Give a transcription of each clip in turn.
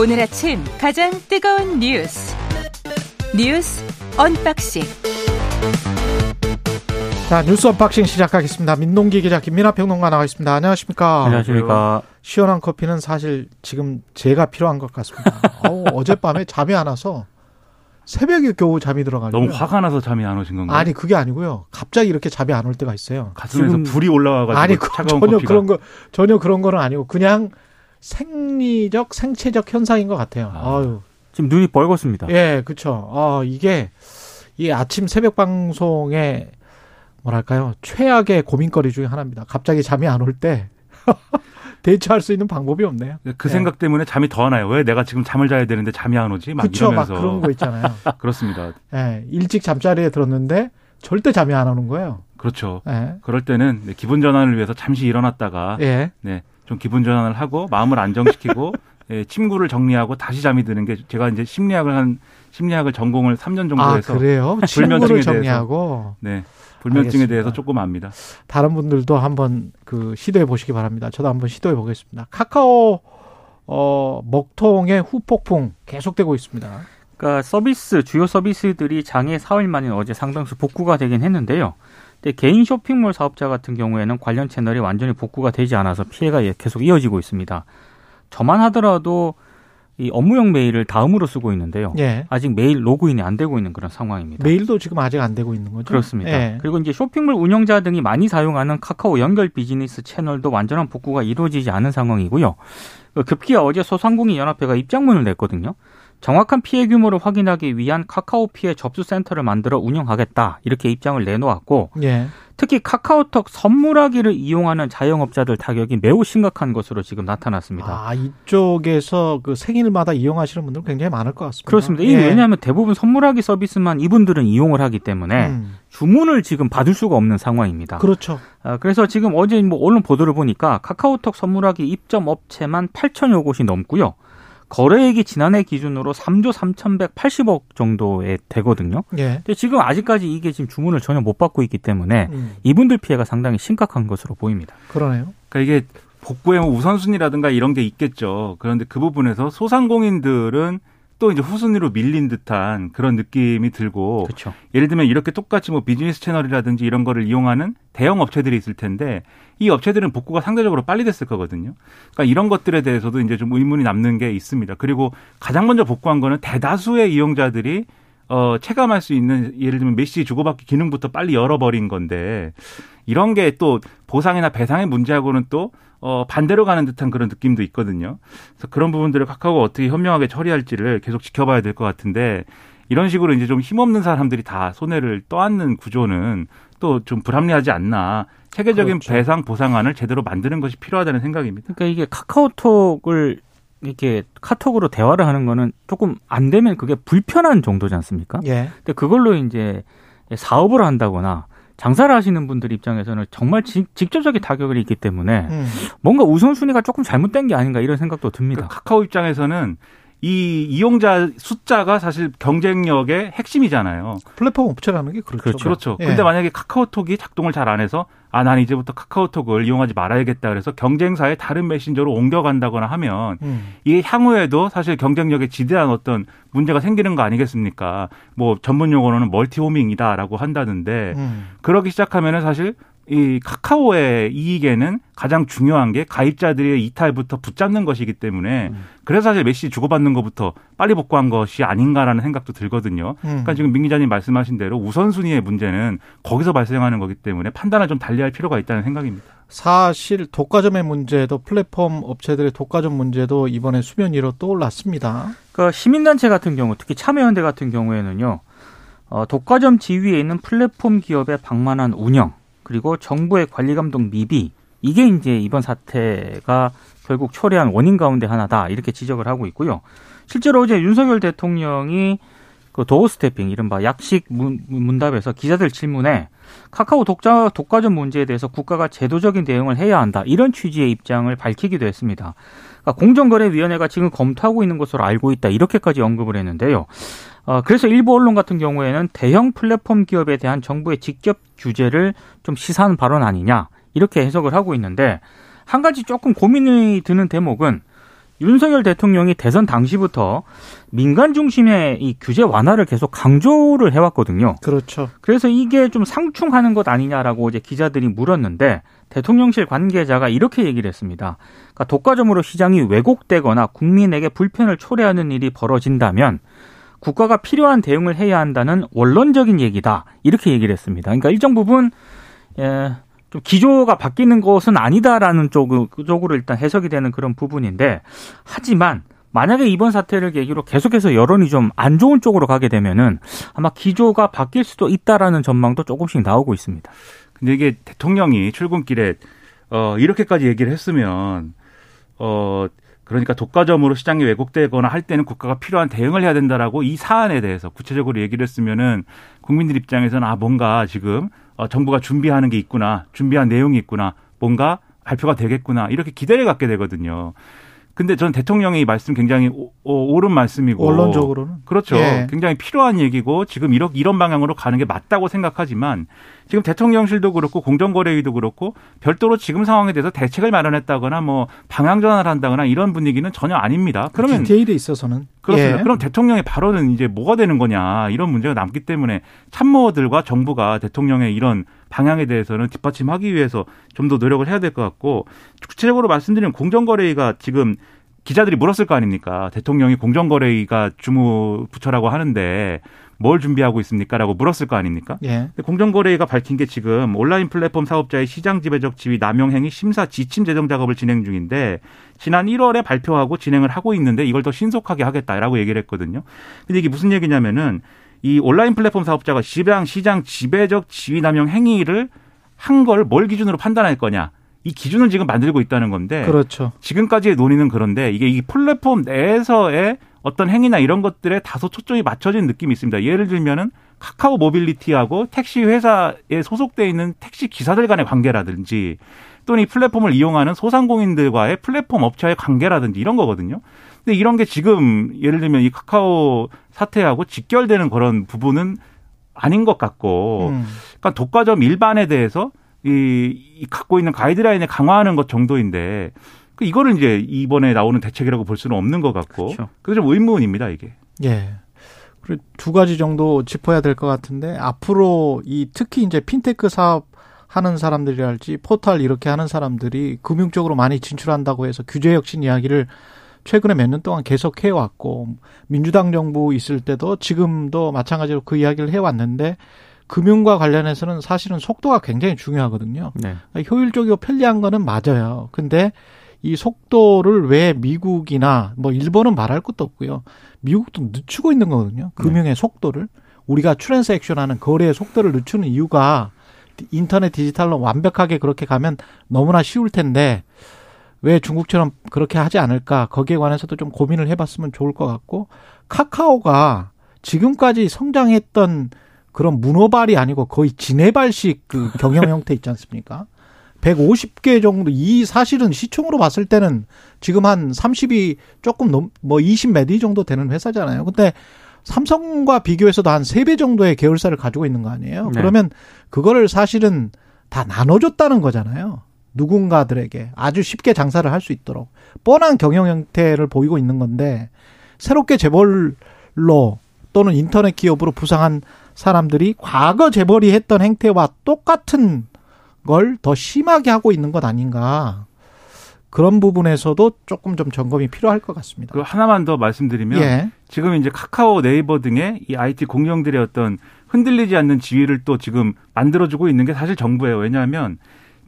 오늘 아침 가장 뜨거운 뉴스 뉴스 언박싱 자 뉴스 언박싱 시작하겠습니다. 민동기 기자 김민아 평론가 나와 있습니다. 안녕하십니까? 안녕하십니까? 시원한 커피는 사실 지금 제가 필요한 것 같습니다. 어우, 어젯밤에 잠이 안 와서 새벽에 겨우 잠이 들어가지고 너무 화가 나서 잠이 안 오신 건가요? 아니 그게 아니고요. 갑자기 이렇게 잠이 안 올 때가 있어요. 가슴에서 지금- 불이 올라와가지고 아니 그, 차가운 전혀 커피가 그런 거 전혀 그런 거는 아니고 그냥 생리적 생체적 현상인 것 같아요. 아. 아유. 지금 눈이 벌겋습니다. 예, 그렇죠. 어, 이게 이 아침 새벽 방송에 뭐랄까요 최악의 고민거리 중에 하나입니다. 갑자기 잠이 안 올 때 대처할 수 있는 방법이 없네요. 그 예. 생각 때문에 잠이 더 안 와요. 왜 내가 지금 잠을 자야 되는데 잠이 안 오지? 막막 이러면서 그런 거 있잖아요. 그렇습니다. 예, 일찍 잠자리에 들었는데 절대 잠이 안 오는 거예요. 그렇죠. 예, 그럴 때는 네, 기분 전환을 위해서 잠시 일어났다가 예. 네, 좀 기분 전환을 하고 마음을 안정시키고 예, 침구를 정리하고 다시 잠이 드는 게 제가 이제 심리학을 한 심리학을 전공을 3년 정도 아 해서 그래요? 불면증에 친구를 대해서. 정리하고 네, 불면증에 알겠습니다. 대해서 조금 압니다. 다른 분들도 한번 그 시도해 보시기 바랍니다. 저도 한번 시도해 보겠습니다. 카카오 어, 먹통의 후폭풍 계속되고 있습니다. 그러니까 서비스 주요 서비스들이 장애 사흘 만인 어제 상당수 복구가 되긴 했는데요. 근데 개인 쇼핑몰 사업자 같은 경우에는 관련 채널이 완전히 복구가 되지 않아서 피해가 예, 계속 이어지고 있습니다. 저만 하더라도 이 업무용 메일을 다음으로 쓰고 있는데요. 예. 아직 메일 로그인이 안 되고 있는 그런 상황입니다. 메일도 지금 아직 안 되고 있는 거죠? 그렇습니다. 예. 그리고 이제 쇼핑몰 운영자 등이 많이 사용하는 카카오 연결 비즈니스 채널도 완전한 복구가 이루어지지 않은 상황이고요. 그 급기야 어제 소상공인 연합회가 입장문을 냈거든요. 정확한 피해 규모를 확인하기 위한 카카오 피해 접수 센터를 만들어 운영하겠다 이렇게 입장을 내놓았고 예. 특히 카카오톡 선물하기를 이용하는 자영업자들 타격이 매우 심각한 것으로 지금 나타났습니다. 아, 이쪽에서 그 생일마다 이용하시는 분들 굉장히 많을 것 같습니다. 그렇습니다. 이 예. 왜냐하면 대부분 선물하기 서비스만 이분들은 이용을 하기 때문에 음, 주문을 지금 받을 수가 없는 상황입니다. 그렇죠. 아, 그래서 지금 어제 뭐 언론 보도를 보니까 카카오톡 선물하기 입점 업체만 8천여 곳이 넘고요. 거래액이 지난해 기준으로 3조 3,180억 정도에 되거든요. 예. 근데 지금 아직까지 이게 지금 주문을 전혀 못 받고 있기 때문에 음, 이분들 피해가 상당히 심각한 것으로 보입니다. 그러네요. 그러니까 이게 복구의 뭐 우선순위라든가 이런 게 있겠죠. 그런데 그 부분에서 소상공인들은 또 이제 후순위로 밀린 듯한 그런 느낌이 들고 그렇죠. 예를 들면 이렇게 똑같이 뭐 비즈니스 채널이라든지 이런 거를 이용하는 대형 업체들이 있을 텐데 이 업체들은 복구가 상대적으로 빨리 됐을 거거든요. 그러니까 이런 것들에 대해서도 이제 좀 의문이 남는 게 있습니다. 그리고 가장 먼저 복구한 거는 대다수의 이용자들이 어, 체감할 수 있는 예를 들면 메시지 주고받기 기능부터 빨리 열어버린 건데 이런 게 또 보상이나 배상의 문제하고는 또 어, 반대로 가는 듯한 그런 느낌도 있거든요. 그래서 그런 부분들을 카카오가 어떻게 현명하게 처리할지를 계속 지켜봐야 될 것 같은데 이런 식으로 이제 좀 힘없는 사람들이 다 손해를 떠안는 구조는 또 좀 불합리하지 않나. 체계적인 그렇죠. 배상 보상안을 제대로 만드는 것이 필요하다는 생각입니다. 그러니까 이게 카카오톡을 이렇게 카톡으로 대화를 하는 거는 조금 안 되면 그게 불편한 정도지 않습니까? 예. 근데 그걸로 이제 사업을 한다거나 장사를 하시는 분들 입장에서는 정말 직, 직접적인 타격이 있기 때문에 음, 뭔가 우선순위가 조금 잘못된 게 아닌가 이런 생각도 듭니다. 그러니까 카카오 입장에서는 이 이용자 숫자가 사실 경쟁력의 핵심이잖아요. 플랫폼 업체라는 게 그렇죠. 그렇죠. 그렇죠. 예. 근데 만약에 카카오톡이 작동을 잘 안 해서 아, 난 이제부터 카카오톡을 이용하지 말아야겠다 그래서 경쟁사의 다른 메신저로 옮겨간다거나 하면 음, 이게 향후에도 사실 경쟁력에 지대한 어떤 문제가 생기는 거 아니겠습니까? 뭐 전문 용어로는 멀티호밍이다라고 한다는데 음. 그러기 시작하면은 사실 이 카카오의 이익에는 가장 중요한 게 가입자들의 이탈부터 붙잡는 것이기 때문에 음. 그래서 사실 메시지 주고받는 것부터 빨리 복구한 것이 아닌가라는 생각도 들거든요. 음. 그러니까 지금 민 기자님 말씀하신 대로 우선순위의 문제는 거기서 발생하는 거기 때문에 판단을 좀 달리할 필요가 있다는 생각입니다. 사실 독과점의 문제도 플랫폼 업체들의 독과점 문제도 이번에 수면 위로 떠올랐습니다. 그러니까 시민단체 같은 경우, 특히 참여연대 같은 경우에는요, 어, 독과점 지위에 있는 플랫폼 기업의 방만한 운영, 그리고 정부의 관리 감독 미비, 이게 이제 이번 사태가 결국 초래한 원인 가운데 하나다 이렇게 지적을 하고 있고요. 실제로 어제 윤석열 대통령이 그 도어 스태핑 이른바 약식 문, 문답에서 기자들 질문에 카카오 독자 독과점 문제에 대해서 국가가 제도적인 대응을 해야 한다 이런 취지의 입장을 밝히기도 했습니다. 그러니까 공정거래위원회가 지금 검토하고 있는 것으로 알고 있다 이렇게까지 언급을 했는데요. 어, 그래서 일부 언론 같은 경우에는 대형 플랫폼 기업에 대한 정부의 직접 규제를 좀 시사하는 발언 아니냐 이렇게 해석을 하고 있는데 한 가지 조금 고민이 드는 대목은 윤석열 대통령이 대선 당시부터 민간 중심의 이 규제 완화를 계속 강조를 해왔거든요. 그렇죠. 그래서 이게 좀 상충하는 것 아니냐라고 이제 기자들이 물었는데 대통령실 관계자가 이렇게 얘기를 했습니다. 그러니까 독과점으로 시장이 왜곡되거나 국민에게 불편을 초래하는 일이 벌어진다면 국가가 필요한 대응을 해야 한다는 원론적인 얘기다. 이렇게 얘기를 했습니다. 그러니까 일정 부분 예, 좀 기조가 바뀌는 것은 아니다라는 쪽, 쪽으로 일단 해석이 되는 그런 부분인데 하지만 만약에 이번 사태를 계기로 계속해서 여론이 좀 안 좋은 쪽으로 가게 되면은 아마 기조가 바뀔 수도 있다라는 전망도 조금씩 나오고 있습니다. 근데 이게 대통령이 출근길에 어 이렇게까지 얘기를 했으면 어 그러니까 독과점으로 시장이 왜곡되거나 할 때는 국가가 필요한 대응을 해야 된다라고 이 사안에 대해서 구체적으로 얘기를 했으면은 국민들 입장에서는 아 뭔가 지금 어 정부가 준비하는 게 있구나 준비한 내용이 있구나 뭔가 발표가 되겠구나 이렇게 기대를 갖게 되거든요. 근데 전 대통령의 말씀 굉장히 오, 옳은 말씀이고 원론적으로는 그렇죠. 예. 굉장히 필요한 얘기고 지금 이런 이런 방향으로 가는 게 맞다고 생각하지만 지금 대통령실도 그렇고 공정거래위도 그렇고 별도로 지금 상황에 대해서 대책을 마련했다거나 뭐 방향 전환을 한다거나 이런 분위기는 전혀 아닙니다. 그러면 디테일에 있어서는 그렇습니다. 예. 그럼 대통령의 발언은 이제 뭐가 되는 거냐 이런 문제가 남기 때문에 참모들과 정부가 대통령의 이런 방향에 대해서는 뒷받침하기 위해서 좀 더 노력을 해야 될 것 같고 구체적으로 말씀드리면 공정거래위가 지금 기자들이 물었을 거 아닙니까? 대통령이 공정거래위가 주무 부처라고 하는데 뭘 준비하고 있습니까?라고 물었을 거 아닙니까? 예. 공정거래위가 밝힌 게 지금 온라인 플랫폼 사업자의 시장 지배적 지위 남용 행위 심사 지침 제정 작업을 진행 중인데 지난 1월에 발표하고 진행을 하고 있는데 이걸 더 신속하게 하겠다라고 얘기를 했거든요. 근데 이게 무슨 얘기냐면은 이 온라인 플랫폼 사업자가 시장 시장 지배적 지위 남용 행위를 한 걸 뭘 기준으로 판단할 거냐? 이 기준을 지금 만들고 있다는 건데 그렇죠. 지금까지의 논의는 그런데 이게 이 플랫폼 내에서의 어떤 행위나 이런 것들에 다소 초점이 맞춰진 느낌이 있습니다. 예를 들면은 카카오 모빌리티하고 택시 회사에 소속돼 있는 택시 기사들 간의 관계라든지 또는 이 플랫폼을 이용하는 소상공인들과의 플랫폼 업체와의 관계라든지 이런 거거든요. 근데 이런 게 지금 예를 들면 이 카카오 사태하고 직결되는 그런 부분은 아닌 것 같고, 음. 그러니까 독과점 일반에 대해서 이, 이 갖고 있는 가이드라인을 강화하는 것 정도인데 그 이거를 이제 이번에 나오는 대책이라고 볼 수는 없는 것 같고 그렇죠. 그게 좀 의문입니다 이게. 예. 그리고 두 가지 정도 짚어야 될 것 같은데 앞으로 이 특히 이제 핀테크 사업 하는 사람들이랄지 포털 이렇게 하는 사람들이 금융 쪽으로 많이 진출한다고 해서 규제 혁신 이야기를 최근에 몇 년 동안 계속 해왔고 민주당 정부 있을 때도 지금도 마찬가지로 그 이야기를 해왔는데 금융과 관련해서는 사실은 속도가 굉장히 중요하거든요. 네. 효율적이고 편리한 거는 맞아요. 근데 이 속도를 왜 미국이나 뭐 일본은 말할 것도 없고요. 미국도 늦추고 있는 거거든요. 금융의 속도를 우리가 트랜스액션하는 거래의 속도를 늦추는 이유가 인터넷 디지털로 완벽하게 그렇게 가면 너무나 쉬울 텐데 왜 중국처럼 그렇게 하지 않을까 거기에 관해서도 좀 고민을 해봤으면 좋을 것 같고 카카오가 지금까지 성장했던 그런 문어발이 아니고 거의 지네발식 그 경영 형태 있지 않습니까? 150개 정도 이 사실은 시총으로 봤을 때는 지금 한 30이 조금 넘 뭐 20몇위 정도 되는 회사잖아요. 근데 삼성과 비교해서도 한 3배 정도의 계열사를 가지고 있는 거 아니에요? 네. 그러면 그거를 사실은 다 나눠줬다는 거잖아요. 누군가들에게 아주 쉽게 장사를 할 수 있도록 뻔한 경영 형태를 보이고 있는 건데 새롭게 재벌로 또는 인터넷 기업으로 부상한 사람들이 과거 재벌이 했던 행태와 똑같은 걸 더 심하게 하고 있는 것 아닌가. 그런 부분에서도 조금 좀 점검이 필요할 것 같습니다. 그 하나만 더 말씀드리면 예. 지금 이제 카카오 네이버 등의 이 IT 공룡들의 어떤 흔들리지 않는 지위를 또 지금 만들어주고 있는 게 사실 정부예요. 왜냐하면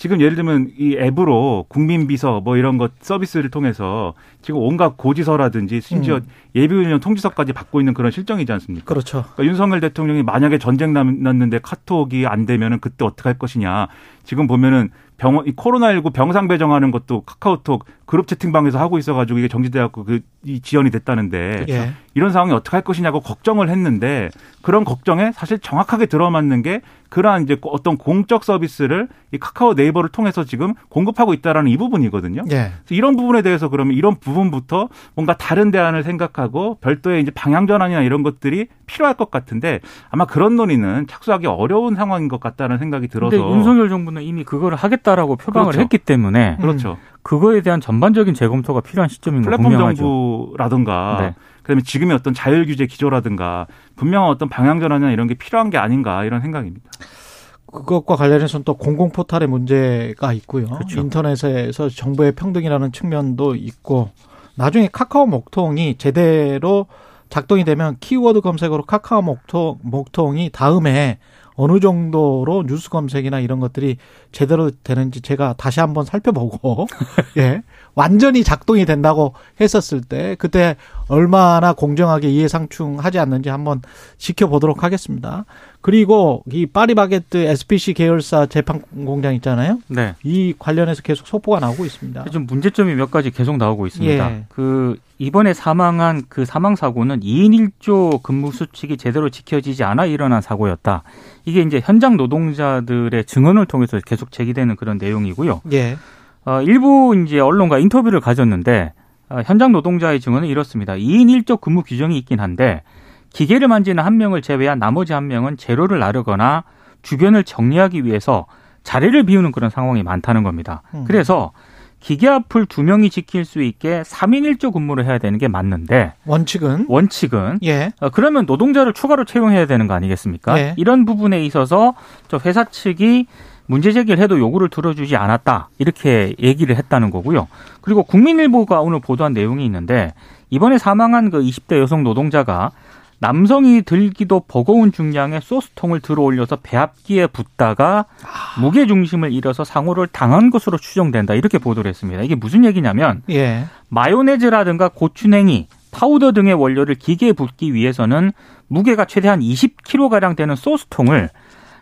지금 예를 들면 이 앱으로 국민비서 뭐 이런 것 서비스를 통해서 지금 온갖 고지서라든지 심지어 음. 예비훈련 통지서까지 받고 있는 그런 실정이지 않습니까? 그렇죠. 그러니까 윤석열 대통령이 만약에 전쟁 남- 났는데 카톡이 안 되면은 그때 어떻게 할 것이냐. 지금 보면은 병원 이 코로나19 병상 배정하는 것도 카카오톡 그룹 채팅방에서 하고 있어 가지고 이게 정지돼 갖고 그 이 지연이 됐다는데 예. 이런 상황이 어떻게 할 것이냐고 걱정을 했는데 그런 걱정에 사실 정확하게 들어맞는 게 그러한 이제 어떤 공적 서비스를 이 카카오 네이버를 통해서 지금 공급하고 있다라는 이 부분이거든요. 예. 그래서 이런 부분에 대해서 그러면 이런 부분부터 뭔가 다른 대안을 생각하고 별도의 이제 방향 전환이나 이런 것들이 필요할 것 같은데 아마 그런 논의는 착수하기 어려운 상황인 것 같다는 생각이 들어서 근데 윤석열 정부는 이미 그거를 없다라고 표방을 그렇죠. 했기 때문에 그렇죠. 그거에 대한 전반적인 재검토가 필요한 시점인 거 플랫폼 분명하죠. 정부라든가 네. 그다음에 지금의 어떤 자율 규제 기조라든가 분명한 어떤 방향 전환이나 이런 게 필요한 게 아닌가 이런 생각입니다. 그것과 관련해서는 또 공공 포탈의 문제가 있고요. 그렇죠. 인터넷에서 정보의 평등이라는 측면도 있고 나중에 카카오 목통이 제대로 작동이 되면 키워드 검색으로 카카오 목통 목통이 다음에 어느 정도로 뉴스 검색이나 이런 것들이 제대로 되는지 제가 다시 한번 살펴보고 예 완전히 작동이 된다고 했었을 때 그때 얼마나 공정하게 이해상충하지 않는지 한번 지켜보도록 하겠습니다. 그리고 이 파리바게뜨 SPC 계열사 재판 공장 있잖아요. 네. 이 관련해서 계속 속보가 나오고 있습니다. 좀 문제점이 몇 가지 계속 나오고 있습니다. 예. 그 이번에 사망한 그 사망 사고는 2인 1조 근무 수칙이 제대로 지켜지지 않아 일어난 사고였다. 이게 이제 현장 노동자들의 증언을 통해서 계속 제기되는 그런 내용이고요. 예. 어, 일부 이제 언론과 인터뷰를 가졌는데 어, 현장 노동자의 증언은 이렇습니다. 2인 1조 근무 규정이 있긴 한데 기계를 만지는 한 명을 제외한 나머지 한 명은 재료를 나르거나 주변을 정리하기 위해서 자리를 비우는 그런 상황이 많다는 겁니다. 음. 그래서 기계 앞을 두 명이 지킬 수 있게 3인 1조 근무를 해야 되는 게 맞는데 원칙은 원칙은 예. 어, 그러면 노동자를 추가로 채용해야 되는 거 아니겠습니까? 네. 이런 부분에 있어서 저 회사 측이 문제 제기를 해도 요구를 들어주지 않았다 이렇게 얘기를 했다는 거고요. 그리고 국민일보가 오늘 보도한 내용이 있는데 이번에 사망한 그 20대 여성 노동자가 남성이 들기도 버거운 중량의 소스통을 들어 올려서 배합기에 붙다가 무게 중심을 잃어서 사고를 당한 것으로 추정된다 이렇게 보도를 했습니다. 이게 무슨 얘기냐면 예. 마요네즈라든가 고추냉이, 파우더 등의 원료를 기계에 붓기 위해서는 무게가 최대한 20kg가량 되는 소스통을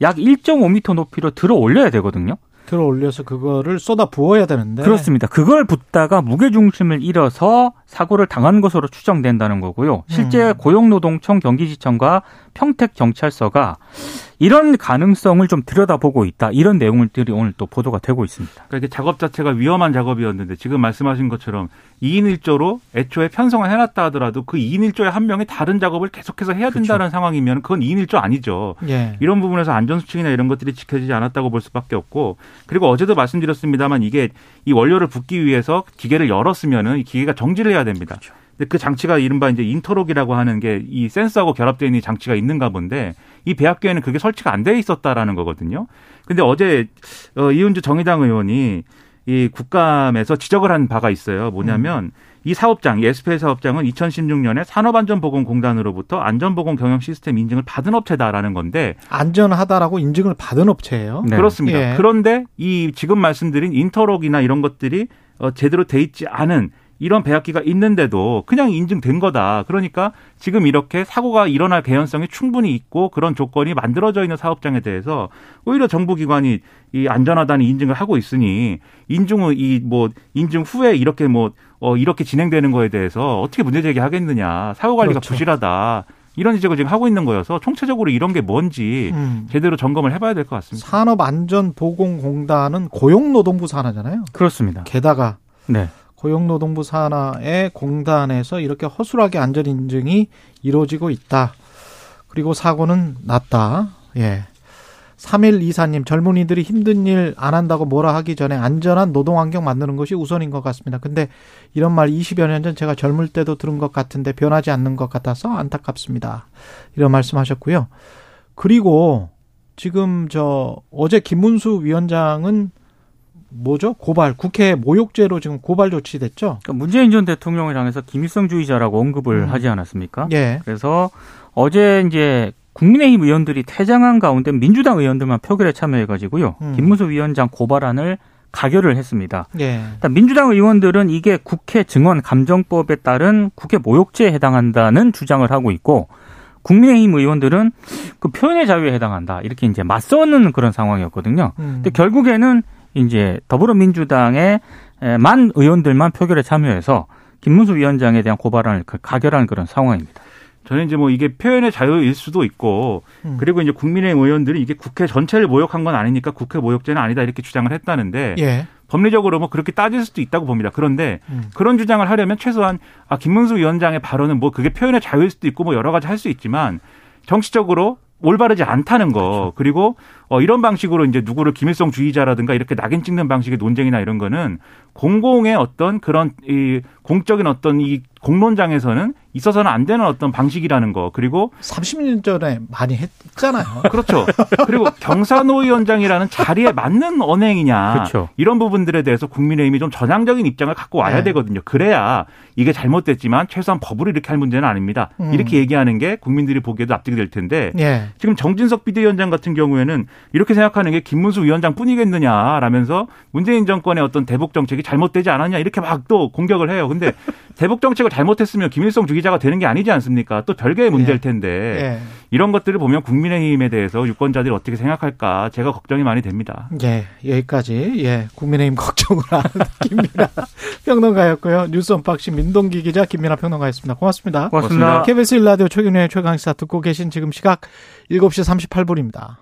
약 1.5m 높이로 들어 올려야 되거든요. 들어 올려서 그거를 쏟아 부어야 되는데 그렇습니다. 그걸 붓다가 무게 중심을 잃어서 사고를 당한 것으로 추정된다는 거고요. 실제 음. 고용노동청 경기지청과 평택 경찰서가 이런 가능성을 좀 들여다보고 있다. 이런 내용들이 오늘 또 보도가 되고 있습니다. 그러니까 이게 작업 자체가 위험한 작업이었는데 지금 말씀하신 것처럼 2인 1조로 애초에 편성을 해놨다 하더라도 그 2인 1조의 한 명이 다른 작업을 계속해서 해야 된다는 상황이면 그건 2인 1조 아니죠. 예. 이런 부분에서 안전수칙이나 이런 것들이 지켜지지 않았다고 볼 수밖에 없고 그리고 어제도 말씀드렸습니다만 이게 이 원료를 붓기 위해서 기계를 열었으면은 이 기계가 정지를 해야 됩니다. 근데 그 장치가 이른바 이제 인터록이라고 하는 게 이 센서하고 결합되어 있는 장치가 있는가 본데 이 배합기에는 그게 설치가 안 돼 있었다라는 거거든요. 근데 어제 어, 이은주 정의당 의원이 이 국감에서 지적을 한 바가 있어요. 뭐냐면 이 사업장, 이 SPL 사업장은 2016년에 산업안전보건공단으로부터 안전보건 경영 시스템 인증을 받은 업체다라는 건데 안전하다라고 인증을 받은 업체예요. 네. 그렇습니다. 예. 그런데 이 지금 말씀드린 인터록이나 이런 것들이 어, 제대로 돼 있지 않은 이런 배합기가 있는데도 그냥 인증된 거다. 그러니까 지금 이렇게 사고가 일어날 개연성이 충분히 있고 그런 조건이 만들어져 있는 사업장에 대해서 오히려 정부 기관이 이 안전하다는 인증을 하고 있으니 인증 후 이 뭐 인증 후에 이렇게 뭐 어, 이렇게 진행되는 거에 대해서 어떻게 문제 제기하겠느냐. 사고 관리가 그렇죠. 부실하다. 이런 지적을 지금 하고 있는 거여서 총체적으로 이런 게 뭔지 음. 제대로 점검을 해봐야 될 것 같습니다. 산업안전보건공단은 고용노동부 산하잖아요. 그렇습니다. 게다가 네. 고용노동부 산하의 공단에서 이렇게 허술하게 안전 인증이 이루어지고 있다. 그리고 사고는 났다. 예. 3124님, 젊은이들이 힘든 일 안 한다고 뭐라 하기 전에 안전한 노동 환경 만드는 것이 우선인 것 같습니다. 근데 이런 말 20여 년 전 제가 젊을 때도 들은 것 같은데 변하지 않는 것 같아서 안타깝습니다. 이런 말씀 하셨고요. 그리고 지금 저 어제 김문수 위원장은 뭐죠? 고발, 국회 모욕죄로 지금 고발 조치됐죠? 그러니까 문재인 전 대통령을 향해서 김일성주의자라고 언급을 음. 하지 않았습니까? 예. 그래서 어제 이제 국민의힘 의원들이 퇴장한 가운데 민주당 의원들만 표결에 참여해가지고요. 음. 김무수 위원장 고발안을 가결을 했습니다. 예. 일단 민주당 의원들은 이게 국회 증언 감정법에 따른 국회 모욕죄에 해당한다는 주장을 하고 있고 국민의힘 의원들은 그 표현의 자유에 해당한다 이렇게 이제 맞서는 그런 상황이었거든요. 음. 근데 결국에는 이제 더불어민주당의 에, 만 의원들만 표결에 참여해서 김문수 위원장에 대한 고발안을 그- 가결한 그런 상황입니다. 저는 이제 뭐 이게 표현의 자유일 수도 있고 음. 그리고 이제 국민의힘 의원들이 이게 국회 전체를 모욕한 건 아니니까 국회 모욕죄는 아니다 이렇게 주장을 했다는데 예. 법리적으로 뭐 그렇게 따질 수도 있다고 봅니다. 그런데 음. 그런 주장을 하려면 최소한 아 김문수 위원장의 발언은 뭐 그게 표현의 자유일 수도 있고 뭐 여러 가지 할 수 있지만 정치적으로 올바르지 않다는 거 그렇죠. 그리고 어 이런 방식으로 이제 누구를 김일성 주의자라든가 이렇게 낙인 찍는 방식의 논쟁이나 이런 거는 공공의 어떤 그런 이 공적인 어떤 이 공론장에서는 있어서는 안 되는 어떤 방식이라는 거 그리고 30년 전에 많이 했잖아요. 그렇죠. 그리고 경산호 위원장이라는 자리에 맞는 언행이냐 그렇죠. 이런 부분들에 대해서 국민의힘이 좀 전향적인 입장을 갖고 와야 네. 되거든요. 그래야 이게 잘못됐지만 최소한 법으로 이렇게 할 문제는 아닙니다. 음. 이렇게 얘기하는 게 국민들이 보기에도 납득이 될 텐데 네. 지금 정진석 비대위원장 같은 경우에는 이렇게 생각하는 게 김문수 위원장 뿐이겠느냐라면서 문재인 정권의 어떤 대북 정책이 잘못되지 않았냐 이렇게 막 또 공격을 해요. 근데 대북 정책을 잘못했으면 김일성 주기자가 되는 게 아니지 않습니까? 또 별개의 문제일 예. 텐데 예. 이런 것들을 보면 국민의힘에 대해서 유권자들이 어떻게 생각할까 제가 걱정이 많이 됩니다. 예, 여기까지 예 국민의힘 걱정을 하는 김민아 평론가였고요. 뉴스 언박싱 민동기 기자 김민아 평론가였습니다. 고맙습니다. 고맙습니다. KBS 일라디오 최경영의 최강시사 듣고 계신 지금 시각 7시 38분입니다.